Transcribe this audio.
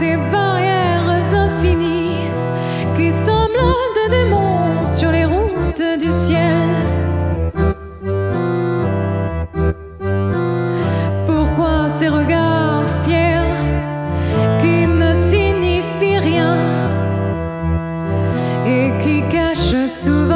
ces barrières infinies qui semblent des démons sur les routes du ciel. Pourquoi ces regards fiers qui ne signifient rien et qui cachent souvent